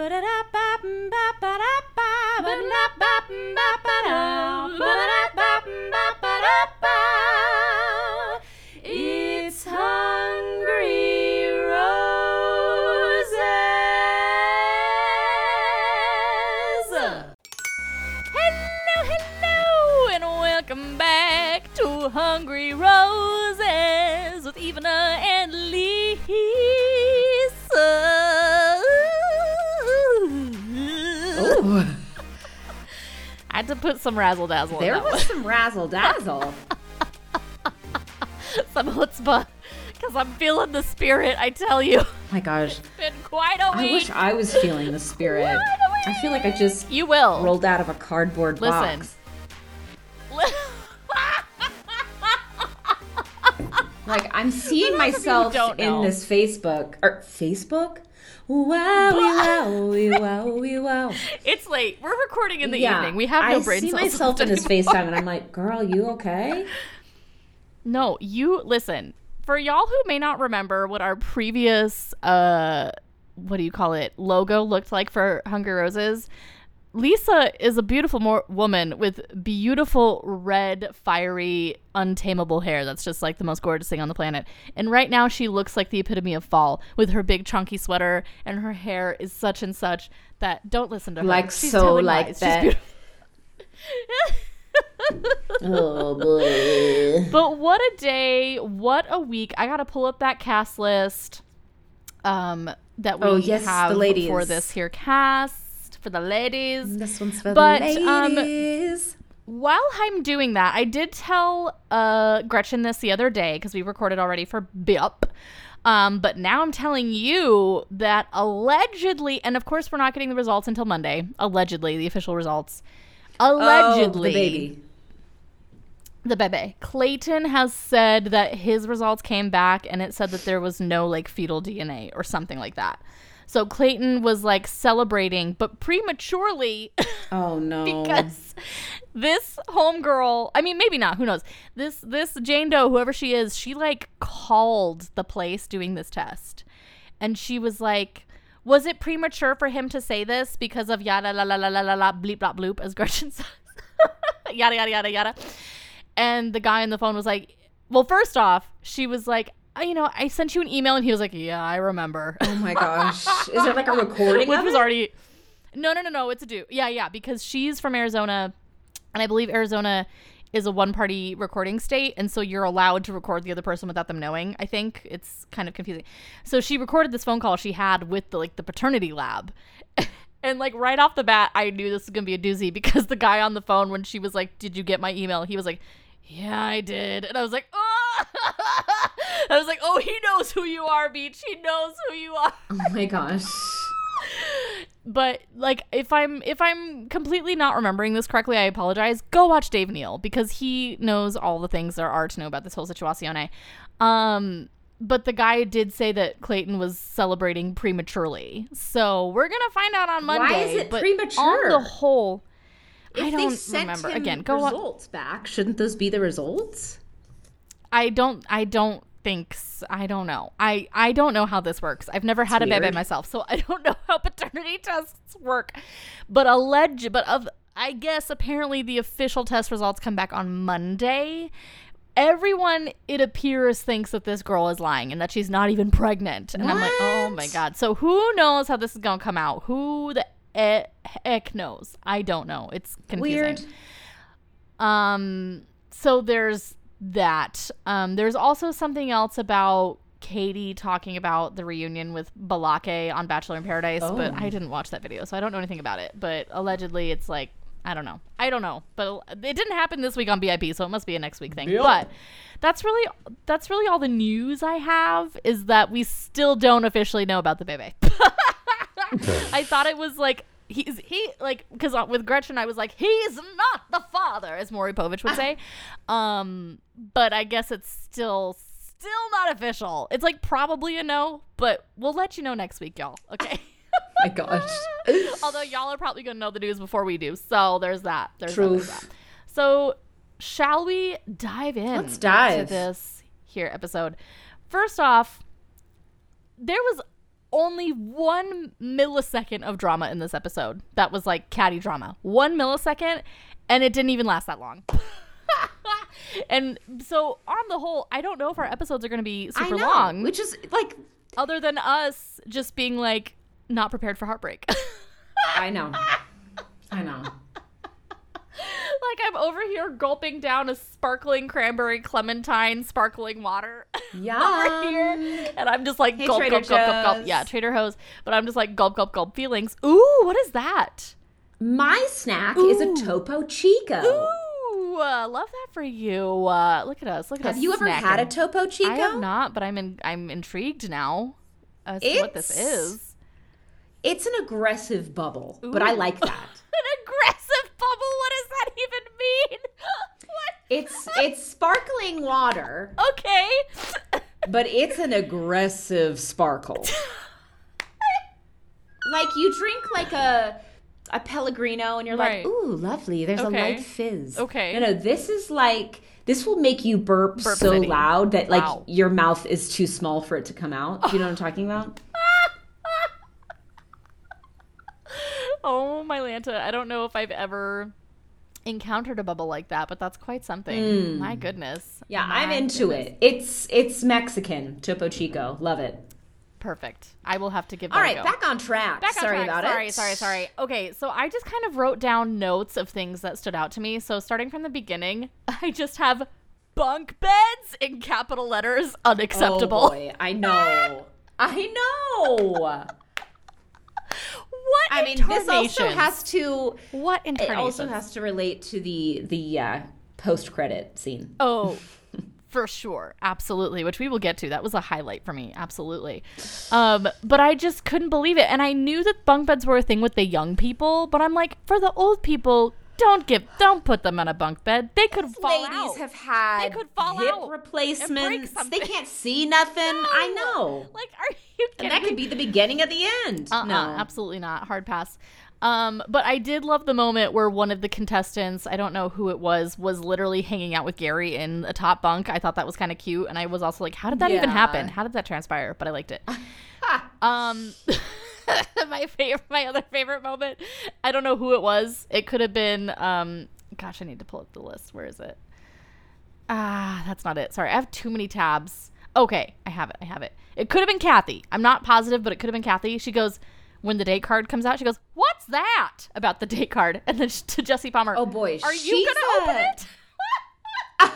It's put some razzle dazzle there was some razzle dazzle. one. some chutzpah. Because I'm feeling the spirit, I tell you. Oh my gosh. Been quite a week. I wish I was feeling the spirit. I feel like I just you will. rolled out of a cardboard Listen. box. Like I'm seeing For those of you who myself in this Facebook or Facebook. Wow, wow, wow, wow. it's late. We're recording in the yeah, evening. We have no I brain see myself in this. FaceTime, and I'm like, "Girl, you okay?" No, you listen. For y'all who may not remember what our previous uh what do you call it logo looked like for Hungry Roses, Lisa is a beautiful woman with beautiful red, fiery, untamable hair that's just like the most gorgeous thing on the planet. And right now she looks like the epitome of fall with her big chunky sweater and her hair is such and such that don't listen to her. Like She's so like lies. That. oh boy. But what a day, what a week. I got to pull up that cast list um that we Oh, yes, have for this here cast for the ladies. This one's for But, the um. While I'm doing that, I did tell uh Gretchen this the other day cuz we recorded already for BIP. Um, but now I'm telling you that allegedly, and of course we're not getting the results until Monday. Allegedly, the official results. Allegedly, oh, the baby. the bebe. Clayton has said that his results came back and it said that there was no like fetal DNA or something like that. So Clayton was like celebrating, but prematurely Oh no. because this homegirl, I mean maybe not, who knows. This this Jane Doe, whoever she is, she like called the place doing this test. And she was like was it premature for him to say this because of yada la la la la la la bleep blop bloop as Gretchen says? yada yada yada yada. And the guy on the phone was like, well, first off, she was like, "Uh, you know, I sent you an email, and he was like, yeah, I remember. oh my gosh. Is there like a recording Which was already. No, no, no, no. It's a do. Yeah, yeah. Because she's from Arizona, and I believe Arizona is a one-party recording state, and so you're allowed to record the other person without them knowing. I think it's kind of confusing. So she recorded this phone call she had with the like the paternity lab. And like right off the bat, I knew this was gonna be a doozy because the guy on the phone, when she was like, "Did you get my email?" He was like, "Yeah, I did," and I was like, "Oh!" I was like, "Oh, he knows who you are, Beach. He knows who you are." Oh my gosh. but like if i'm if i'm completely not remembering this correctly i apologize go watch dave neal because he knows all the things there are to know about this whole situazione um but the guy did say that clayton was celebrating prematurely so we're gonna find out on monday Why is it but premature? on the whole If i they don't sent remember him again go results back. Shouldn't those be the results? I don't I don't think I don't know. I I don't know how this works. I've never had a baby myself, so I don't know how paternity tests work. But alleged but of I guess apparently the official test results come back on Monday. Everyone it appears thinks that this girl is lying and that she's not even pregnant. And I'm like, "Oh my god." So who knows how this is going to come out? Who the e- heck knows? I don't know. It's confusing. Weird. Um, so there's that. Um, there's also something else about Katie talking about the reunion with Blake on Bachelor in Paradise, but Oh. I didn't watch that video, so I don't know anything about it. But allegedly, it's like I don't know. I don't know, but it didn't happen this week on BIP, so it must be a next week thing. But that's really that's really all the news I have is that we still don't officially know about the baby. I thought it was like he's he like because with Gretchen I was like he's not the father as Maury Povich would say, um, but I guess it's still still not official. It's like probably a no, but we'll let you know next week, y'all. Okay. my gosh. Although y'all are probably gonna know the news before we do, so there's that. There's that, there's Truth. that. So shall we dive in? Let's dive. to this here episode. First off, there was only one millisecond of drama in this episode. That was like catty drama. One millisecond, and it didn't even last that long. and so, on the whole, I don't know if our episodes are going to be super know, long, which is like other than us just being like not prepared for heartbreak. I know, I know. Like I'm over here gulping down a sparkling cranberry clementine sparkling water Yeah. over here, and I'm just like Hey, gulp, Trader gulp, gulp, gulp, gulp. Yeah, Trader Joe's, but I'm just like gulp, gulp, gulp. Feelings. Ooh, what is that? My snack is a Ooh. Topo Chico. Ooh, uh, love that for you. Uh, look at us. Look at us. Have you ever had a Topo Chico? I have not, but I'm in, I'm intrigued now as to what this It's- is. It's an aggressive bubble, but I like that. An aggressive bubble. What does that even mean? what? It's it's sparkling water, Okay. but it's an aggressive sparkle. like you drink like a a Pellegrino, and you're Right. like, "Ooh, lovely." There's Okay. a light fizz. Okay. No, no, this is like this will make you burp, Burp so city. loud that like Wow. your mouth is too small for it to come out. Do you know what I'm talking about? oh my Lanta, I don't know if I've ever encountered a bubble like that, but that's quite something. My goodness. Mm. Yeah, I'm into goodness. it. It's it's Mexican Topo Chico. Love it. Perfect. I will have to give that All a go. back on track. Back on sorry track. about sorry, it. Sorry, sorry, sorry, Okay, so I just kind of wrote down notes of things that stood out to me. So starting from the beginning, I just have bunk beds in capital letters unacceptable. Oh boy, I know. I know. What I mean, this also has to. what It also has to relate to the the uh, post credit scene. Oh, for sure. Absolutely. Which we will get to. That was a highlight for me. Absolutely. Um, but I just couldn't believe it. And I knew that bunk beds were a thing with the young people, but I'm like, for the old people, don't give don't put them on a bunk bed. They could fall Ladies out. have had They could fall hip out replacements. They can't see nothing. I know. Like, are you kidding And that me? could be the beginning of the end. Uh-uh, no. absolutely not. Hard pass. Um, but I did love the moment where one of the contestants, I don't know who it was, was literally hanging out with Gary in a top bunk. I thought that was kind of cute, and I was also like, how did that even happen? How did that transpire? But I liked it. um, my favorite, my other favorite moment. I don't know who it was. It could have been. Um, gosh, I need to pull up the list. Where is it? Ah, that's not it. Sorry, I have too many tabs. Okay, I have it. I have it. It could have been Kathy. I'm not positive, but it could have been Kathy. She goes, when the date card comes out, she goes, "What's that?" about the date card, and then to Jesse Palmer, Oh boy, are you gonna open it?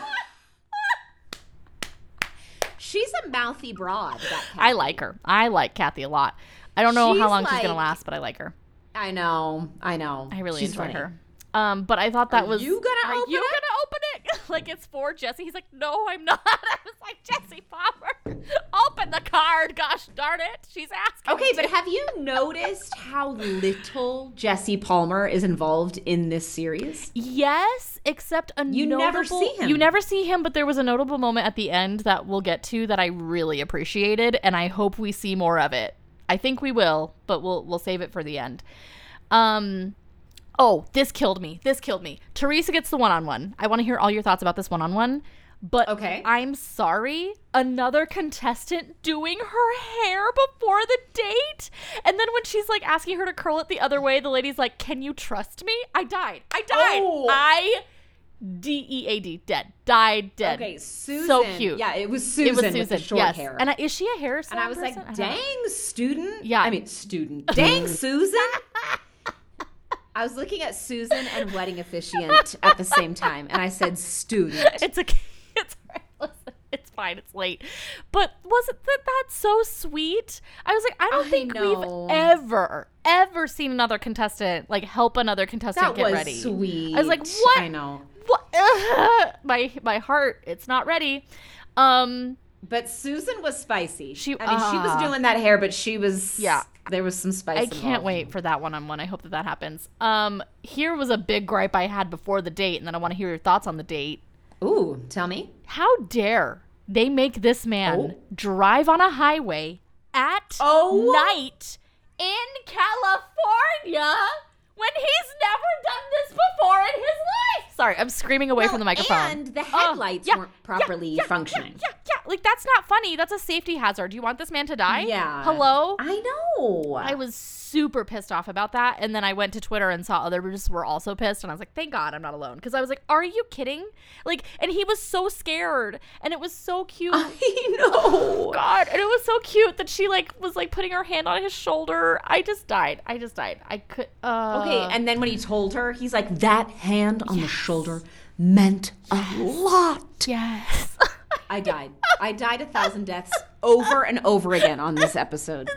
She's a mouthy broad. That I like her. I like Kathy a lot. I don't know how She's long she's gonna last, but I like her. I know. I know. I really She's enjoy funny. her. Um, but I thought that Are was you gonna are open you it? gonna open it? like it's for Jesse. He's like, no, I'm not. I was like, Jesse Palmer, open the card. Gosh darn it, she's asking. Okay, but have you noticed how little Jesse Palmer is involved in this series? Yes, except a You never see him. You never see him, but there was a notable moment at the end that we'll get to that I really appreciated, and I hope we see more of it. I think we will, but we'll we'll save it for the end. Um, oh, this killed me. This killed me. Theresa gets the one-on-one. I want to hear all your thoughts about this one-on-one. But Okay. I'm sorry, another contestant doing her hair before the date. And then when she's like asking her to curl it the other way, the lady's like, Can you trust me? I died. I died. Oh. I D E A D, dead. Died dead. Okay, Susan. So cute. Yeah, it was Susan, It was with Susan. the short yes. hair. And I, is she a hair And I was like, person? know. dang, student. Yeah. I mean, student. Dang, Susan. I was looking at Susan and wedding officiant at the same time, and I said, student. It's okay. It's all right. Listen, it's fine. It's late. But wasn't that that's so sweet? I was like, I don't I think know. we've ever ever seen another contestant like help another contestant That get was ready. sweet. I was like, what? I know. What? my my heart, it's not ready. Um, But Susan was spicy. She- I mean, she was ah. doing that hair, but she was. Yeah. There was some spice. I can't wait for that one on one. I hope that that happens. Um, here was a big gripe I had before the date, and then I want to hear your thoughts on the date. Ooh, tell me. How dare they make this man Oh. drive on a highway at Oh. night in California when he's never done this before in his life? Sorry, I'm screaming away from the microphone. And the Oh, headlights yeah, weren't properly yeah, yeah, functioning. Yeah, yeah, like that's not funny. That's a safety hazard. Do you want this man to die? Yeah. Hello? I know. I was super pissed off about that. And then I went to Twitter and saw other others were also pissed. And I was like, thank God I'm not alone. Because I was like, are you kidding? Like, and he was so scared. And it was so cute. I know. God. And it was so cute that she like was like putting her hand on his shoulder. I just died. I just died. I could. Uh, Okay, uh. and then when he told her, he's like, that hand on the shoulder meant a lot. yes. I died. I died a thousand deaths over and over again on this episode.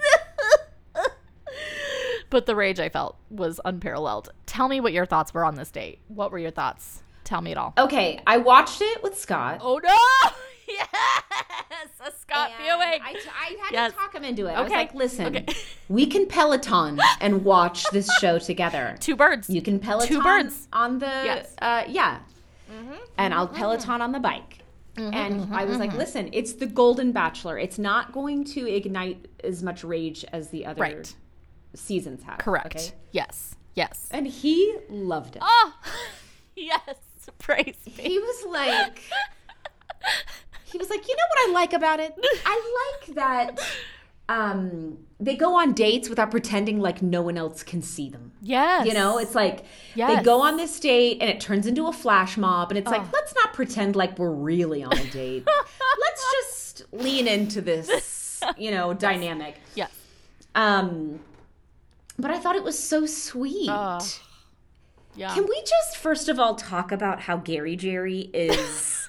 but the rage I felt was unparalleled. Tell me what your thoughts were on this date. What were your thoughts? Tell me it all. Okay, I watched it with Scott. Oh no! Yes, a Scott and viewing. I, t- I had Yes. to talk him into it. I was like, listen, okay. we can Peloton and watch this show together. Two birds. You can Peloton Two birds. on the Yes. uh, yeah, mm-hmm. and I'll mm-hmm. Peloton on the bike. Mm-hmm. and I was like, listen, it's the Golden Bachelor. It's not going to ignite as much rage as the other Right. seasons have. Correct. okay? Yes. Yes. And he loved it. Oh, yes. Praise me. He was like, he was like, you know what I like about it? I like that um, they go on dates without pretending like no one else can see them. Yes. You know, it's like they go on this date and it turns into a flash mob, and it's like, let's not pretend like we're really on a date. let's just lean into this, you know, dynamic. Yes. Um, but I thought it was so sweet. Ugh. Yeah. Can we just first of all talk about how Gary Jerry is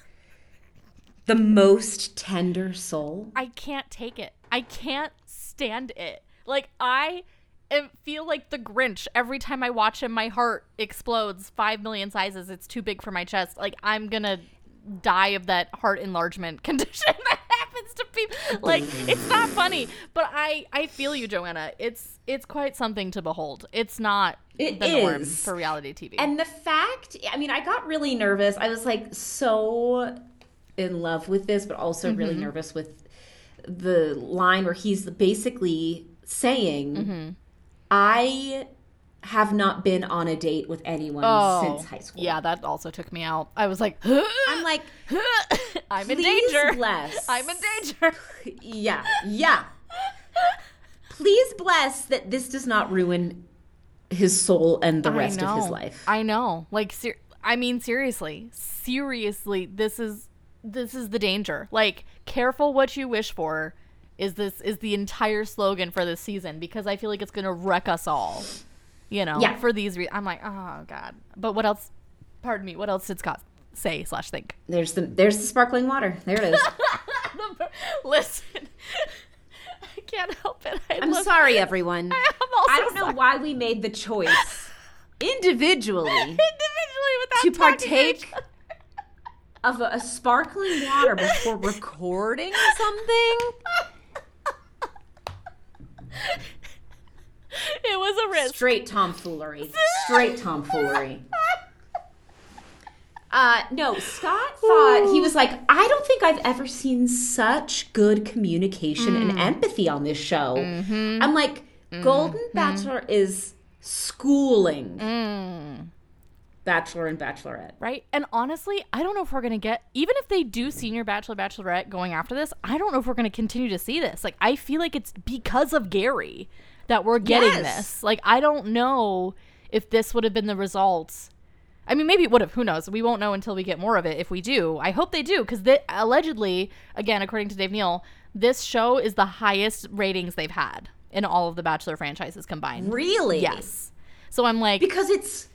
the most tender soul? I can't take it. I can't stand it. Like I am, feel like the Grinch every time I watch him. My heart explodes five million sizes. It's too big for my chest. Like I'm gonna die of that heart enlargement condition that happens to people. Like it's not funny, but I I feel you, Joanna. It's it's quite something to behold. It's not It the norm for reality TV. And the fact, I mean, I got really nervous. I was like so in love with this, but also really Mm-hmm. nervous with the line where he's basically saying, Mm-hmm. I have not been on a date with anyone oh, since high school. yeah, that also took me out. I was like, I'm like, I'm in danger. bless. I'm in danger. Yeah, yeah. Please bless that this does not ruin his soul and the rest of his life. I know. Like, ser- I mean, seriously, seriously, this is this is the danger. Like, careful what you wish for. Is this is the entire slogan for this season because I feel like it's gonna wreck us all. You know, Yeah. for these reasons, I'm like, oh god. But what else? Pardon me. What else did Scott say slash think? There's the there's the sparkling water. There it is. Listen, I can't help it. I I'm love- sorry, everyone. Also I don't know sorry. why we made the choice individually individually without to partake of a, a sparkling water before recording something. It was a risk. Straight tomfoolery. Straight tomfoolery. Uh, no, Scott thought he was like, I don't think I've ever seen such good communication Mm. and empathy on this show. Mm-hmm. I'm like, Golden Bachelor is schooling Mm. Bachelor and Bachelorette. right? And honestly, I don't know if we're gonna get even if they do senior bachelor bachelorette going after this. I don't know if we're gonna continue to see this. Like, I feel like it's because of Gary that we're getting Yes. this. Like, I don't know if this would have been the results. I mean, maybe it would have. Who knows? We won't know until we get more of it. If we do, I hope they do, because allegedly, again, according to Dave Neal, this show is the highest ratings they've had in all of the Bachelor franchises combined. Really? Yes. So I'm like, Because it's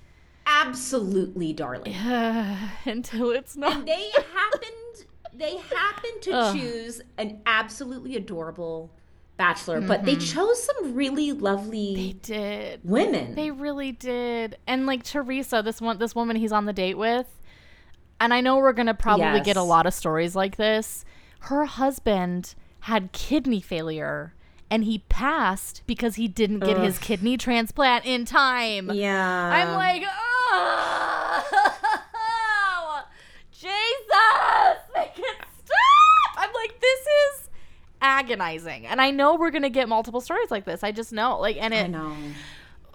absolutely darling. until it's not. They happened they happened to Ugh. choose an absolutely adorable bachelor, but they mm-hmm. chose some really lovely They did. women. They really did. And like Theresa, this one this woman he's on the date with, and I know we're gonna probably get a lot of stories like this. Her husband had kidney failure and he passed because he didn't get his kidney transplant in time. yeah. I'm like, oh, Jesus, make it stop. I'm like, this is agonizing. And I know we're going to get multiple stories like this. I just know. Like, and it I know.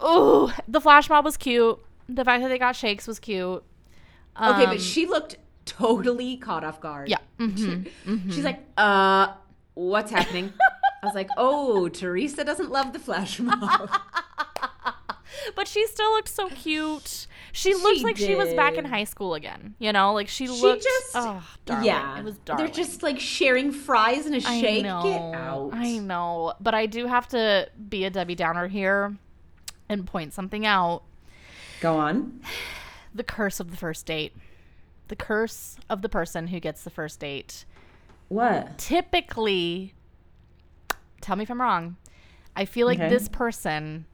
ooh, the flash mob was cute. The fact that they got shakes was cute. Okay, Um, but she looked totally caught off guard. Yeah. Mm-hmm. She's like, uh, what's happening? I was like, oh, Theresa doesn't love the flash mob. But she still looked so cute. She looks like she was back in high school again. You know, like she, looks. She looked. just, oh, darling. yeah, it was darling. they're just like sharing fries and a I shake. know. Get out. I know, but I do have to be a Debbie Downer here and point something out. Go on. The curse of the first date. The curse of the person who gets the first date. What? Typically, tell me if I'm wrong. I feel like Okay. this person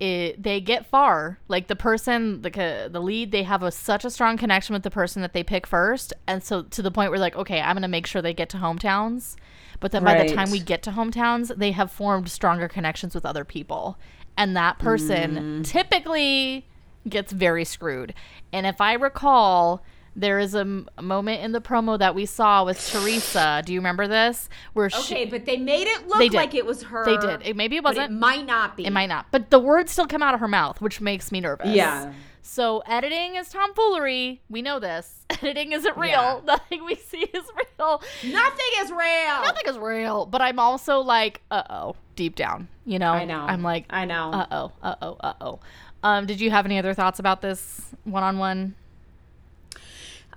it, they get far. Like the person, the uh, the lead, they have a such a strong connection with the person that they pick first, and so to the point where like, okay, I'm gonna make sure they get to hometowns. But then by the time we get to hometowns, they have formed stronger connections with other people, and that person mm. typically gets very screwed. And if I recall. There is a, m- a moment in the promo that we saw with Theresa. Do you remember this? Where she, Okay, but they made it look like it was her. They did. It, maybe it wasn't. It might not be. It might not. But the words still come out of her mouth, which makes me nervous. Yeah. So editing is tomfoolery. We know this. Editing isn't real. Yeah. Nothing we see is real. Nothing is real. Nothing is real. But I'm also like, uh oh, deep down. You know? I know. I'm like, I know. uh oh, uh oh, uh oh. Um, did you have any other thoughts about this one on one?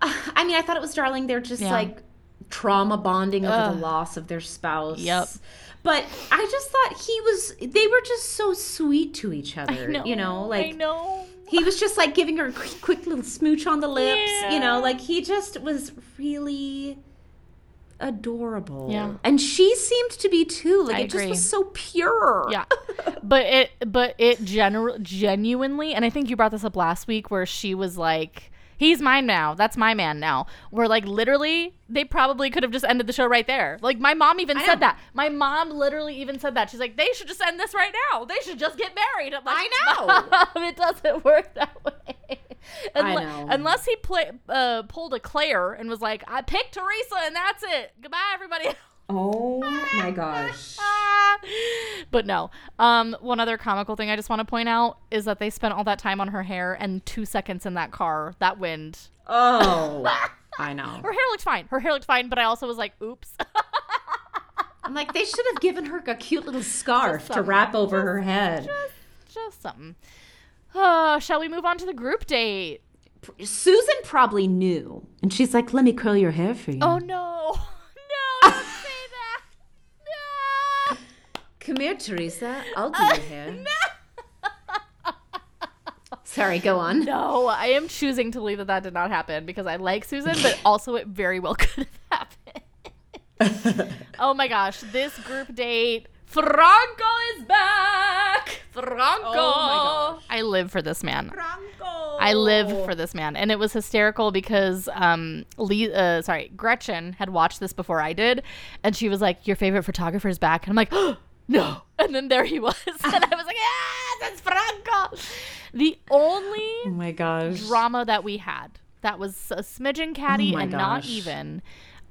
I mean, I thought it was darling. They're just Yeah. like trauma bonding over Ugh. the loss of their spouse. Yep. But I just thought he was. They were just so sweet to each other. You know, like I know. he was just like giving her a quick, quick little smooch on the lips. You know, like he just was really adorable. Yeah. and she seemed to be too. Like I it just was so pure. Yeah. but it but it gener- genuinely and I think you brought this up last week where she was like He's mine now. That's my man now. Where like literally, they probably could have just ended the show right there. Like my mom even I said know. that. My mom literally even said that. She's like, they should just end this right now. They should just get married. Like, I "Mom, it doesn't work that way. I know. Unless he play, uh, pulled a Clare and was like, I picked Theresa and that's it. Goodbye, everybody. Oh my gosh. But no. Um, one other comical thing I just want to point out is that they spent all that time on her hair and two seconds in that car. That wind. Oh, I know. Her hair looked fine. Her hair looked fine, but I also was like, oops. I'm like, they should have given her a cute little scarf to wrap over her head. just something. Uh, shall we move on to the group date? Susan probably knew, and she's like, "Let me curl your hair for you." Oh. No, don't say that. No. Come here, Theresa. I'll do your hair. Sorry, go on. No, I am choosing to believe that that did not happen because I like Susan, but also it very well could have happened. oh my gosh, this group date. Franco is back. Franco. Oh my gosh. I live for this man. Franco. I live for this man, and it was hysterical because um, Lee, uh, sorry, Gretchen had watched this before I did, and she was like, "Your favorite photographer is back," and I'm like, oh, "No!" And then there he was, and I was like, "Ah, that's Franco." The only Oh my gosh. drama that we had that was a smidgen catty Oh and not even.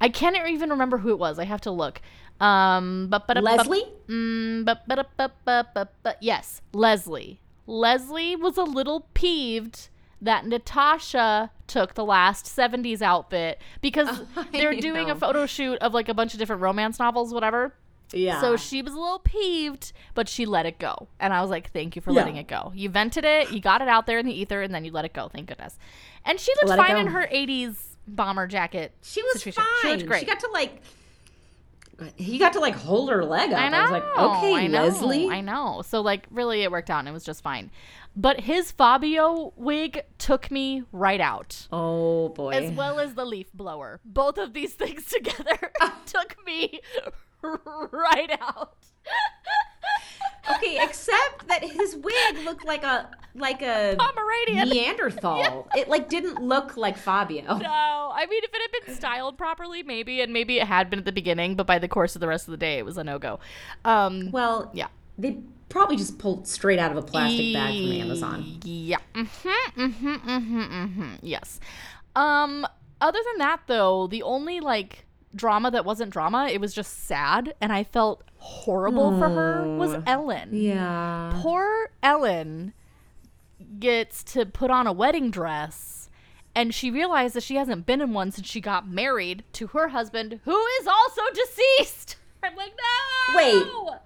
I can't even remember who it was. I have to look. Um, but but Leslie? Mm, but, but, but, but, but, but, yes, Leslie. Leslie was a little peeved that Natasha took the last 70s outfit because I they're doing a photo shoot of like a bunch of different romance novels, whatever. Yeah. So she was a little peeved, but she let it go. And I was like, thank you for Yeah. letting it go. You vented it, you got it out there in the ether, and then you let it go. Thank goodness. And she looked Let fine in her 80s bomber jacket. she was situation. fine. She looked great. She got to like. He got to like hold her leg up. I know. was like, okay, I know, Leslie. I know. So like really it worked out and it was just fine. But his Fabio wig took me right out. Oh boy. As well as the leaf blower. Both of these things together took me right out. okay, except that his wig looked like a like a Pomeranian. Neanderthal. It like didn't look like Fabio. No, I mean, if it had been styled properly, maybe, and maybe it had been at the beginning, but by the course of the rest of the day, it was a no go. Um, Well, yeah. they probably just pulled straight out of a plastic bag from Amazon. Yeah. Mm-hmm, mm-hmm, mm-hmm, mm-hmm. Yes. Um, other than that, though, the only like drama that wasn't drama, it was just sad, and I felt horrible for her was Ellen. Yeah. Poor Ellen gets to put on a wedding dress and she realizes that she hasn't been in one since she got married to her husband, who is also deceased. I'm like, no. Wait.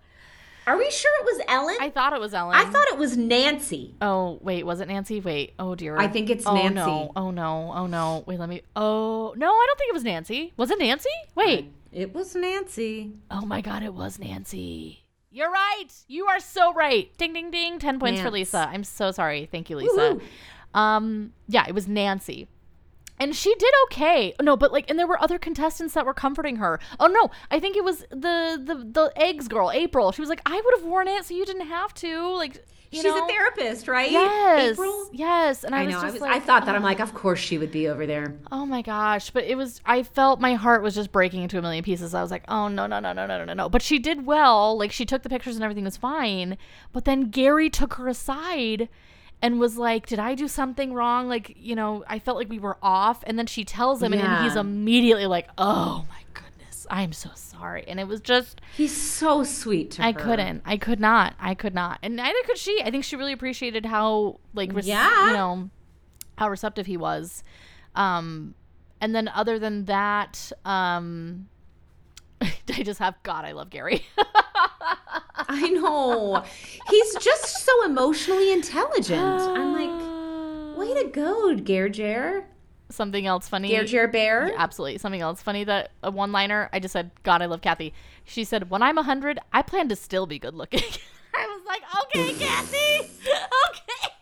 Are we sure it was Ellen? I thought it was Ellen. I thought it was Nancy. Oh wait, was it Nancy? Wait. Oh dear. I think it's oh, Nancy. No. Oh no. Oh no. Wait, let me. Oh no, I don't think it was Nancy. Was it Nancy? Wait. It was Nancy. Oh my god, it was Nancy. You're right. You are so right. Ding ding ding. Ten points for Lisa. I'm so sorry. Thank you, Lisa. Woohoo. Um, yeah, it was Nancy. And she did okay. No, but like, and there were other contestants that were comforting her. Oh no, I think it was the the the eggs girl, April. She was like, I would have worn it, so you didn't have to. Like, She's know? a therapist, right? Yes, April? yes. And I, I was know. I, just was, like, I thought that. oh. I'm like, of course she would be over there. Oh my gosh. But it was, I felt my heart was just breaking into a million pieces. I was like, oh no, no, no, no, no, no, no. But she did well. Like she took the pictures and everything was fine. But then Gary took her aside and was like, did I do something wrong? Like, you know, I felt like we were off. And then she tells him and he's immediately like, oh my goodness, I'm so sorry. And it was just, He's so sweet to I her. couldn't. I could not. I could not. And neither could she. I think she really appreciated how like rec- Yeah. you know how receptive he was. Um and then other than that, um I just have God, I love Gary. I know. He's just so emotionally intelligent. I'm like, way to go, Gerger. Something else funny. Gerger Bear. Yeah, absolutely. Something else funny that a one liner. I just said, God, I love Kathy. She said, When I'm 100, I plan to still be good looking. I was like, Okay, Kathy. Okay.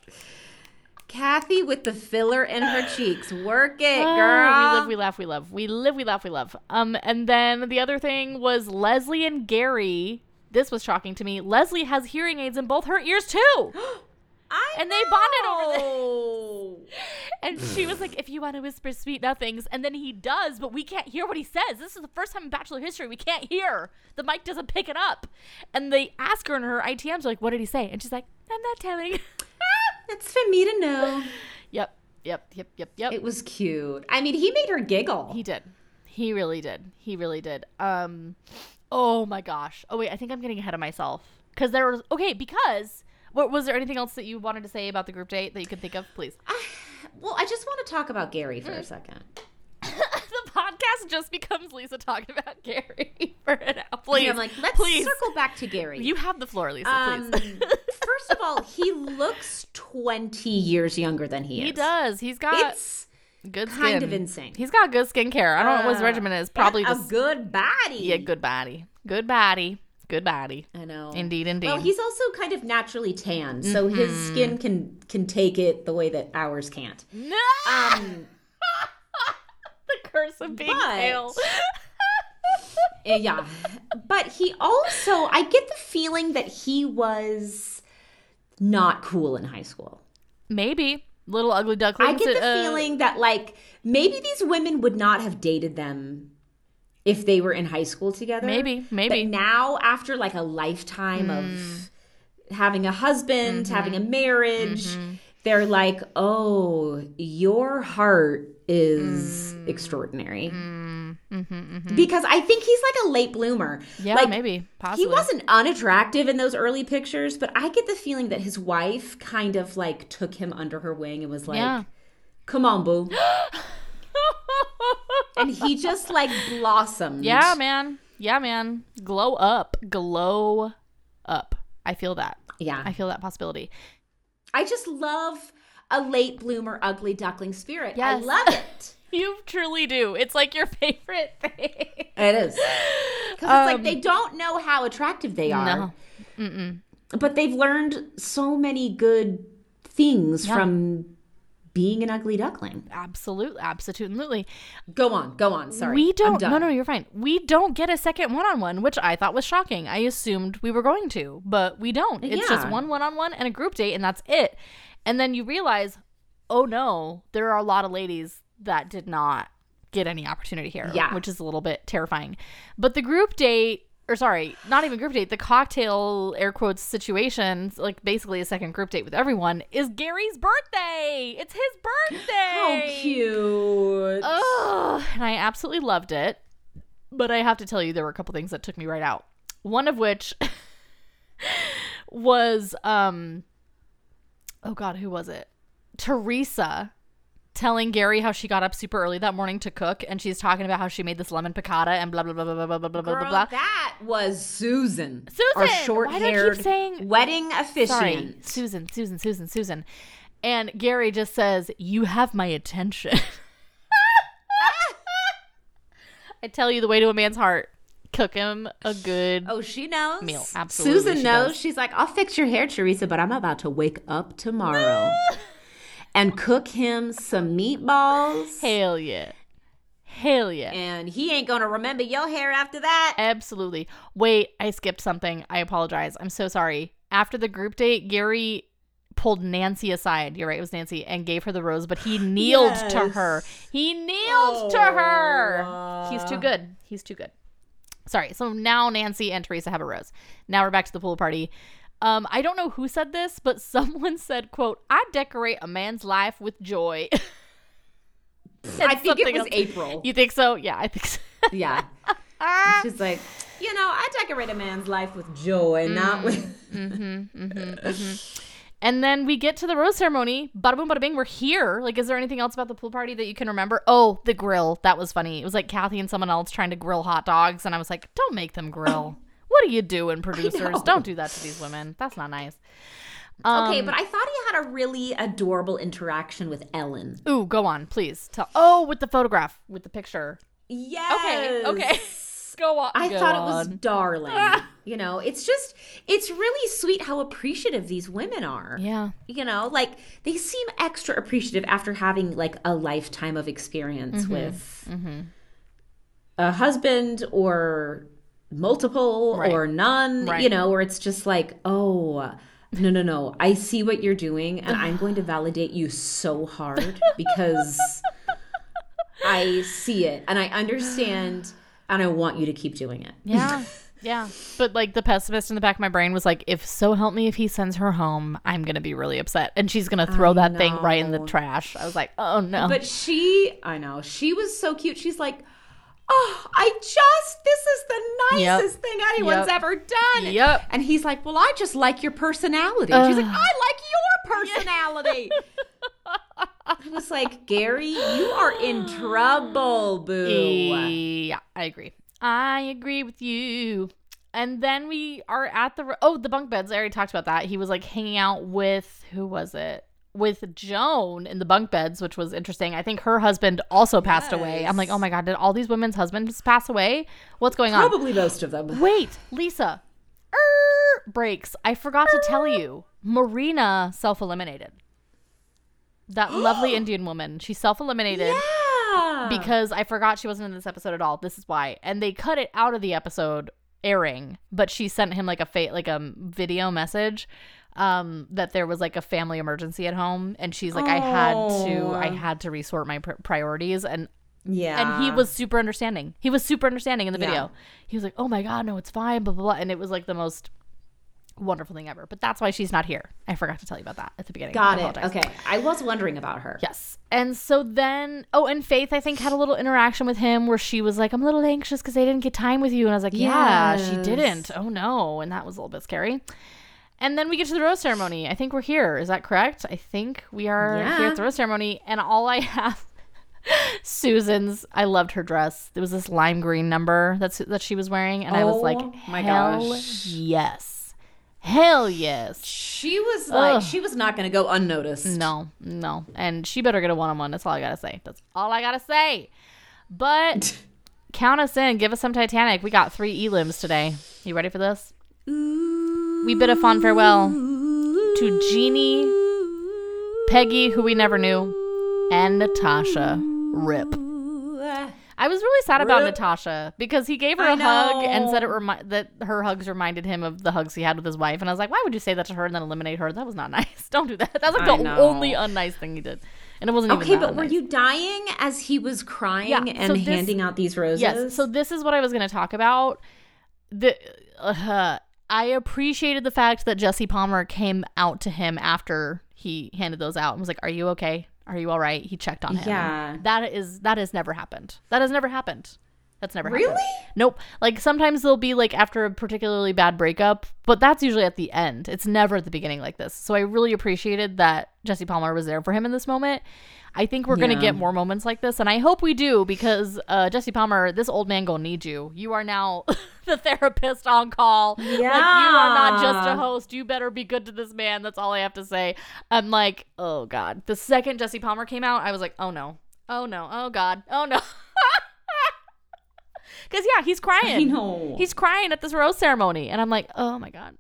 Kathy with the filler in her cheeks. Work it, Oh, girl. We live, we laugh, we love. We live, we laugh, we love. Um, and then the other thing was Leslie and Gary. This was shocking to me. Leslie has hearing aids in both her ears too. I and they bonded over know. And she was like, if you want to whisper sweet nothings. And then he does, but we can't hear what he says. This is the first time in Bachelor history we can't hear. The mic doesn't pick it up. And they ask her in her ITMs, like, what did he say? And she's like, I'm not telling. That's for me to know. yep, yep, yep, yep, yep. It was cute. I mean, he made her giggle. He did. He really did. He really did. Um oh my gosh. Oh wait, I think I'm getting ahead of myself. Cuz there was Okay, because what was there anything else that you wanted to say about the group date that you could think of, please? well, I just want to talk about Gary for a Mm. second. the podcast just becomes Lisa talking about Gary for an hour. Please. I'm like, let's please. circle back to Gary. You have the floor, Lisa, um, please. first of all, he looks 20 years younger than he is. he does. He's got It's good skin. kind of insane. He's got good skincare. I don't know what his Uh, regimen is. Probably a just good body. yeah, good body. Good body. Good body. I know. Indeed, indeed. Well, he's also kind of naturally tan, so his Mm-hmm. skin can can take it the way that ours can't. No! Um, the curse of being But- pale. eh, yeah, but he also, I get the feeling that he was not cool in high school. Maybe little ugly ducklings. I get the uh, feeling that like maybe these women would not have dated them if they were in high school together. Maybe, maybe. But now, after like a lifetime Mm. of having a husband, Mm-hmm. having a marriage, they're like, "Oh, your heart is Mm. extraordinary." Because I think he's like a late bloomer. Mm-hmm, Yeah, like, maybe. Possibly. He wasn't unattractive in those early pictures, but I get the feeling that his wife kind of like took him under her wing and was like, Yeah. "Come on, boo," and he just like blossomed. yeah, man. Yeah, man. Glow up. Glow up. I feel that. yeah. I feel that possibility. I just love a late bloomer, ugly duckling spirit. Yes. I love it. You truly do. It's like your favorite thing. It is because it's like they um, don't know how attractive they are, No. but they've learned so many good things Yeah. from being an ugly duckling. Absolutely. Absolutely. Go on, go on. Sorry, We don't. No, no, you're fine. We don't get a second one-on-one, which I thought was shocking. I assumed we were going to, but we don't. It's just one one-on-one and a group date, and that's it. And then you realize, oh no, there are a lot of ladies that did not get any opportunity here, Yeah. which is a little bit terrifying. But the group date. Or sorry, not even group date. The cocktail air quotes situation, like basically a second group date with everyone, is Gary's birthday. It's his birthday. How cute. Oh, and I absolutely loved it. But I have to tell you, there were a couple things that took me right out. One of which was, um, oh God, who was it? Theresa telling Gary how she got up super early that morning to cook, and she's talking about how she made this lemon piccata and blah blah blah blah blah blah blah blah blah blah. that was Susan. Susan! Our Why do I keep short-haired saying- wedding officiant. Sorry, Susan, Susan, Susan, Susan. And Gary just says, "You have my attention." I tell you, the way to a man's heart: cook him a good. Oh, she knows. Meal. Absolutely, Susan she knows. does. She's like, I'll fix your hair, Theresa, but I'm about to wake up tomorrow and cook him some meatballs. Hell yeah, hell yeah. And he ain't gonna remember your hair after that. Absolutely. Wait, I skipped something. I apologize. I'm so sorry. After the group date, Gary pulled Nancy aside. You're right, it was Nancy, and gave her the rose, but he kneeled to her. He kneeled to oh, her. He's too uh. good. He's too good. Sorry. So now Nancy and Theresa have a rose. Now we're back to the pool party. Um, I don't know who said this, but someone said, "quote I decorate a man's life with joy." I think it was else. April. You think so? Yeah, I think so. yeah. She's like, you know, I decorate a man's life with joy, not with. mm-hmm, mm-hmm, And then we get to the rose ceremony. Bada boom, bada bing. We're here. Like, is there anything else about the pool party that you can remember? Oh, the grill. That was funny. It was like Kathy and someone else trying to grill hot dogs, and I was like, "Don't make them grill. What are you doing, producers? Don't do that to these women. That's not nice." Um, okay, but I thought he had a really adorable interaction with Ellen. Ooh, go on, please. Tell. Oh, with the photograph, with the picture. Yes. Okay, okay. go on. I go thought it was darling. you know, it's just, it's really sweet how appreciative these women are. Yeah. You know, like they seem extra appreciative after having like a lifetime of experience Mm-hmm. with a husband or multiple Right. or none, Right. you know, where it's just like, oh, no, no, no. I see what you're doing and I'm going to validate you so hard because I see it and I understand and I want you to keep doing it. Yeah. Yeah. But like the pessimist in the back of my brain was like, if so help me if he sends her home, I'm gonna be really upset. And she's gonna throw I that thing right in the trash. I was like, oh no. But she, I know, she was so cute. She's like, oh, I just, this is the Yep. nicest thing anyone's Yep. ever done. Yep. And he's like, well, I just like your personality. And she's like, I like your personality. I was like, Gary, you are in trouble, boo. yeah, I agree. I agree with you. And then we are at the oh the bunk beds. I already talked about that. He was like hanging out with who was it? With Joan in the bunk beds, which was interesting. I think her husband also passed away. I'm like, oh my god, did all these women's husbands pass away? What's going on? Probably most of them. Wait, Lisa. Er, breaks. I forgot to tell you. Marina self eliminated. That lovely Indian woman. She self eliminated Yeah. because I forgot she wasn't in this episode at all. This is why. And they cut it out of the episode airing, but she sent him like a fa- like a video message um that there was like a family emergency at home and she's like I had to I Oh. had to resort my pr- priorities and yeah. and he was super understanding. He was super understanding in the Yeah. video. He was like, "Oh my god, no, it's fine." Blah blah blah, and it was like the most wonderful thing ever. But that's why she's not here. I forgot to tell you about that at the beginning. Got I it. Okay. I was wondering about her. Yes. And so then, oh, and Faith, I think, had a little interaction with him where she was like, I'm a little anxious because they didn't get time with you. And I was like, yeah, she didn't. Oh, no. And that was a little bit scary. And then we get to the rose ceremony. I think we're here. Is that correct? I think we are Yeah. here at the rose ceremony. And all I have. Susan's, I loved her dress. There was this lime green number that's that she was wearing, and I was Oh like, my "Hell gosh. yes, hell yes." She was like, Ugh. she was not going to go unnoticed. No, no. And she better get a one on one. That's all I gotta say. That's all I gotta say. But count us in. Give us some Titanic. We got three elims today. You ready for this? We bid a fond farewell to Jeannie, Peggy, who we never knew, and Natasha. Rip. Ah. I was really sad about. Natasha because he gave her I a hug and said it remi- that her hugs reminded him of the hugs he had with his wife. And I was like, why would you say that to her and then eliminate her? That was not nice. Don't do that. That's like I the know. only unnice thing he did. And it wasn't even Okay, but were you dying as he was crying Yeah, and so this- handing out these roses? Yes. So this is what I was going to talk about. The uh, I appreciated the fact that Jesse Palmer came out to him after he handed those out and was like, "Are you okay? Are you all right?" He checked on him. Yeah. That is that has never happened. That has never happened. That's never happened. Really? Nope. Like sometimes they'll be like after a particularly bad breakup, but that's usually at the end. It's never at the beginning like this. So I really appreciated that Jesse Palmer was there for him in this moment. I think we're gonna get more moments like this, and I hope we do because uh, Jesse Palmer, this old man gonna need you. You are now the therapist on call. Like you are not just a host. You better be good to this man. That's all I have to say. I'm like, oh god. The second Jesse Palmer came out, I was like, oh no, oh no, oh god, oh no. Because yeah, he's crying. He's crying at this rose ceremony, and I'm like, oh my god.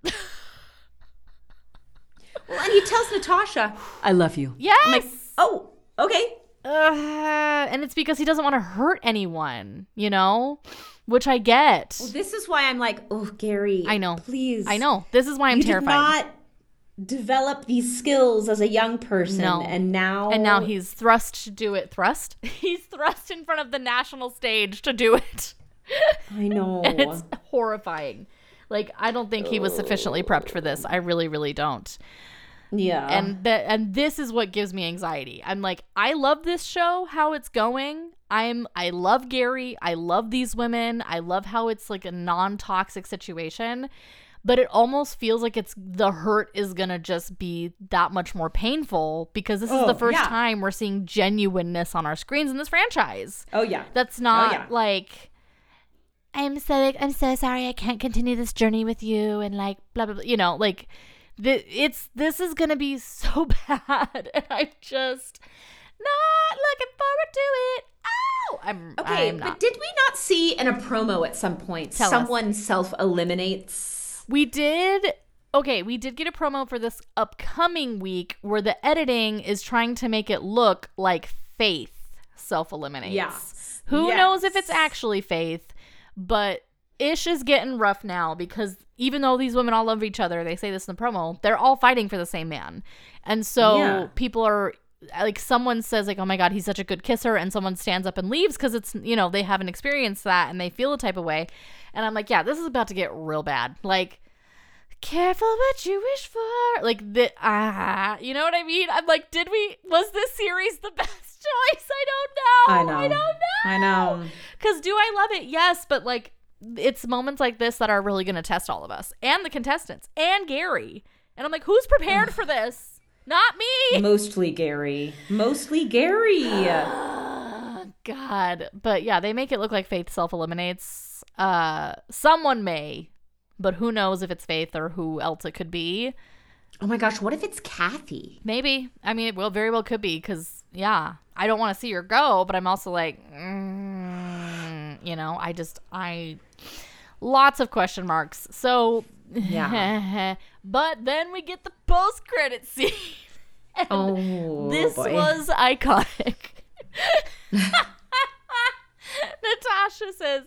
well, and he tells Natasha, "I love you." yes. I'm like, oh, okay. Ugh, and it's because he doesn't want to hurt anyone, you know, which I get. Well, this is why I'm like, oh, Gary. I know. Please. I know. This is why I'm you terrified. did not develop these skills as a young person, No. and now and now he's thrust to do it. Thrust? He's thrust in front of the national stage to do it. I know. and it's horrifying. Like I don't think he was sufficiently prepped for this. I really, really don't. Yeah. and that and this is what gives me anxiety. I'm like, I love this show, how it's going. I'm I love Gary. I love these women. I love how it's like a non-toxic situation. But it almost feels like it's the hurt is gonna just be that much more painful because this is Oh, the first yeah. time we're seeing genuineness on our screens in this franchise. oh yeah. That's oh, not yeah. like I'm so like, I'm so sorry I can't continue this journey with you and like blah blah blah. You know, like the, it's this is gonna be so bad, and I'm just not looking forward to it. Oh, I'm Okay, I'm but did we not see in a promo at some point Tell us. someone self eliminates? we did. Okay, we did get a promo for this upcoming week where the editing is trying to make it look like Faith self eliminates. Yes. Who Yes. knows if it's actually Faith, but Ish is getting rough now because even though these women all love each other, they say this in the promo, they're all fighting for the same man. And so Yeah. people are like someone says like, "Oh my god, he's such a good kisser," and someone stands up and leaves because it's you know they haven't experienced that and they feel a type of way. And I'm like, yeah, this is about to get real bad. Like, careful what you wish for. Like the ah, you know what I mean? I'm like, did we? Was this series the best choice? I don't know. I don't know. I know. Because do I love it? Yes, but like it's moments like this that are really going to test all of us and the contestants and Gary. And I'm like, who's prepared for this? Not me. Mostly Gary. Mostly Gary. Oh, God. But yeah, they make it look like Faith self eliminates. Uh, someone may, but who knows if it's Faith or who else it could be. oh my gosh, what if it's Kathy? Maybe. I mean, it will very well could be because yeah, I don't want to see her go, but I'm also like, mm, you know, I just I lots of question marks. So Yeah. but then we get the post credit scene. And Oh, this boy. was iconic. Natasha says,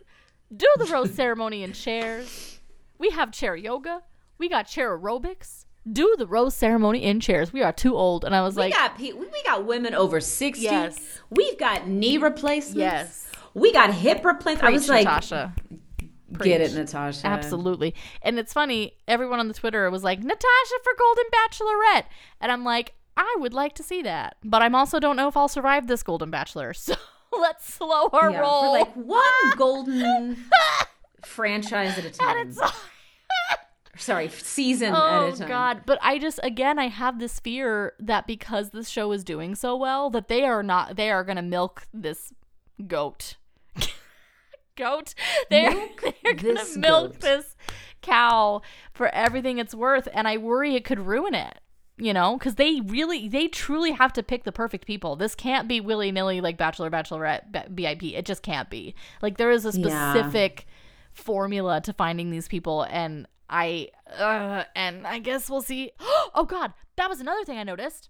"Do the rose ceremony in chairs. We have chair yoga. We got chair aerobics. Do the rose ceremony in chairs. We are too old." And I was We like, got pe- we got women over sixty. Yes. We've got knee replacements. "Yes, We got hip replacements. I was like, Natasha." Get it, Natasha. Absolutely. And it's funny, everyone on the Twitter was like, Natasha for Golden Bachelorette. And I'm like, I would like to see that. But I'm also don't know if I'll survive this Golden Bachelor. So let's slow our Yeah, roll. Like one golden franchise at a time. it's Sorry, season Oh at a oh, time. god, but I just again I have this fear that because this show is doing so well that they are not they are going to milk this goat. Goat. They're Milk they're going to milk goat. this cow for everything it's worth and I worry it could ruin it. You know, because they really, they truly have to pick the perfect people. This can't be willy nilly like Bachelor, Bachelorette, BIP. It just can't be. Like there is a Yeah. specific formula to finding these people, and I, uh, and I guess we'll see. Oh God, that was another thing I noticed.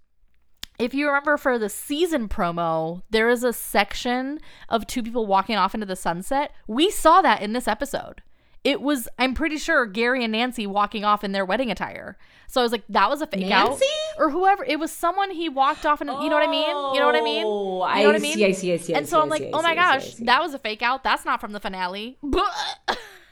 If you remember for the season promo, there is a section of two people walking off into the sunset. We saw that in this episode. It was, I'm pretty sure, Gary and Nancy walking off in their wedding attire. So I was like, that was a fake out. Nancy? Or whoever. It was someone he walked off in, you know what I mean? You know what I mean? Oh, You know what I I mean? see, I see, I see, And so I I'm like, oh my I I gosh, that was a fake out. That's not from the finale.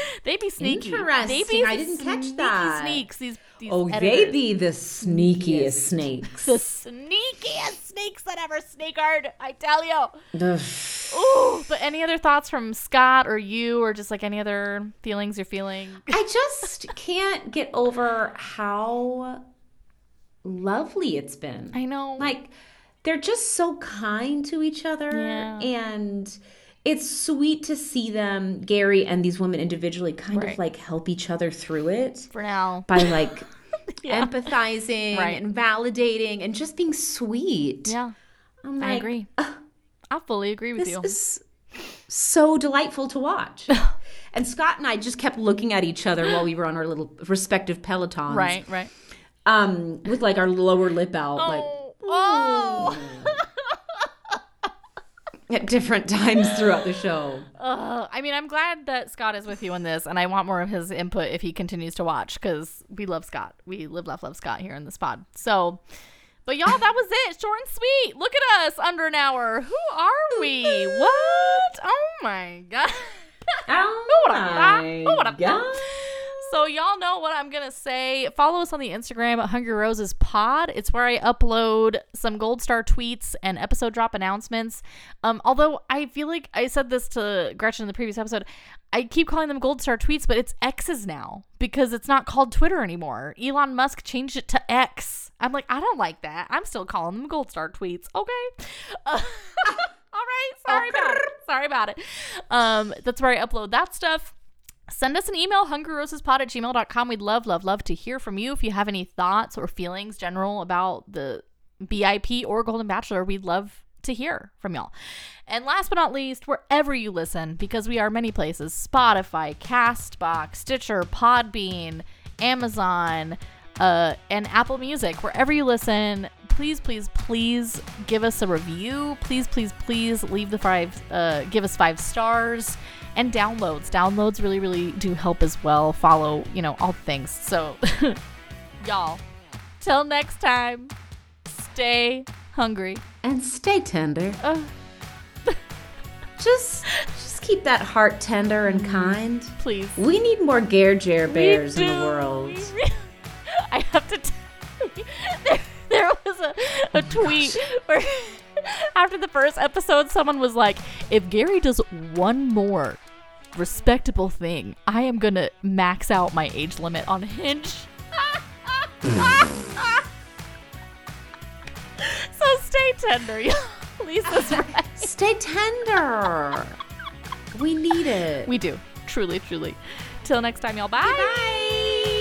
they be sneaky. They Interesting. be I didn't catch that. Sneaks. These, these Oh, they editors. be the sneakiest snakes. the sneakiest snakes that ever sneakered. I tell you. Ooh. But any other thoughts from Scott or you, or just like any other feelings you're feeling? I just can't get over how lovely it's been. I know. Like they're just so kind to each other Yeah. and it's sweet to see them Gary and these women individually kind Right. of like help each other through it for now. by like Yeah. empathizing Right. and validating and just being sweet. Yeah, I agree. I fully agree with This you. is so delightful to watch. and Scott and I just kept looking at each other while we were on our little respective pelotons. Right, right. Um, with like our lower lip out, like Oh, at different times throughout the show. Uh, I mean, I'm glad that Scott is with you in this, and I want more of his input if he continues to watch because we love Scott. We live, laugh, love Scott here in this pod. So, but y'all, that was it. Short and sweet. Look at us, under an hour. Who are we? What? Oh my god. Oh Who would've thought? my Who would've thought? God. So y'all know what I'm gonna say. Follow us on the Instagram at Hungry Roses Pod. It's where I upload some Gold Star tweets and episode drop announcements. Um, although I feel like I said this to Gretchen in the previous episode, I keep calling them Gold Star tweets, but it's X's now because it's not called Twitter anymore. Elon Musk changed it to X. I'm like, I don't like that. I'm still calling them Gold Star tweets. Okay. Uh, all right. Sorry about it. Sorry about it. Um, that's where I upload that stuff send us an email hungryrosespod at gmail.com we'd love love love to hear from you. If you have any thoughts or feelings general about the bip or golden bachelor we'd love to hear from y'all. And last but not least wherever you listen because we are many places spotify castbox stitcher podbean amazon uh, and apple music wherever you listen please please please give us a review please please please leave the five uh, give us five stars and downloads. Downloads really, really do help as well. Follow, you know, all things. So, y'all, till next time, stay hungry. And stay tender. Uh, Just just keep that heart tender and kind. please. We need more Gare bears in the world. I have to tell you, there, was a, a oh tweet where after the first episode, someone was like, if Gary does one more respectable thing, I am going to max out my age limit on Hinge. so stay tender, y'all. Lisa's right. Stay tender. We need it. We do. Truly, truly. Till next time, y'all. Bye. Bye.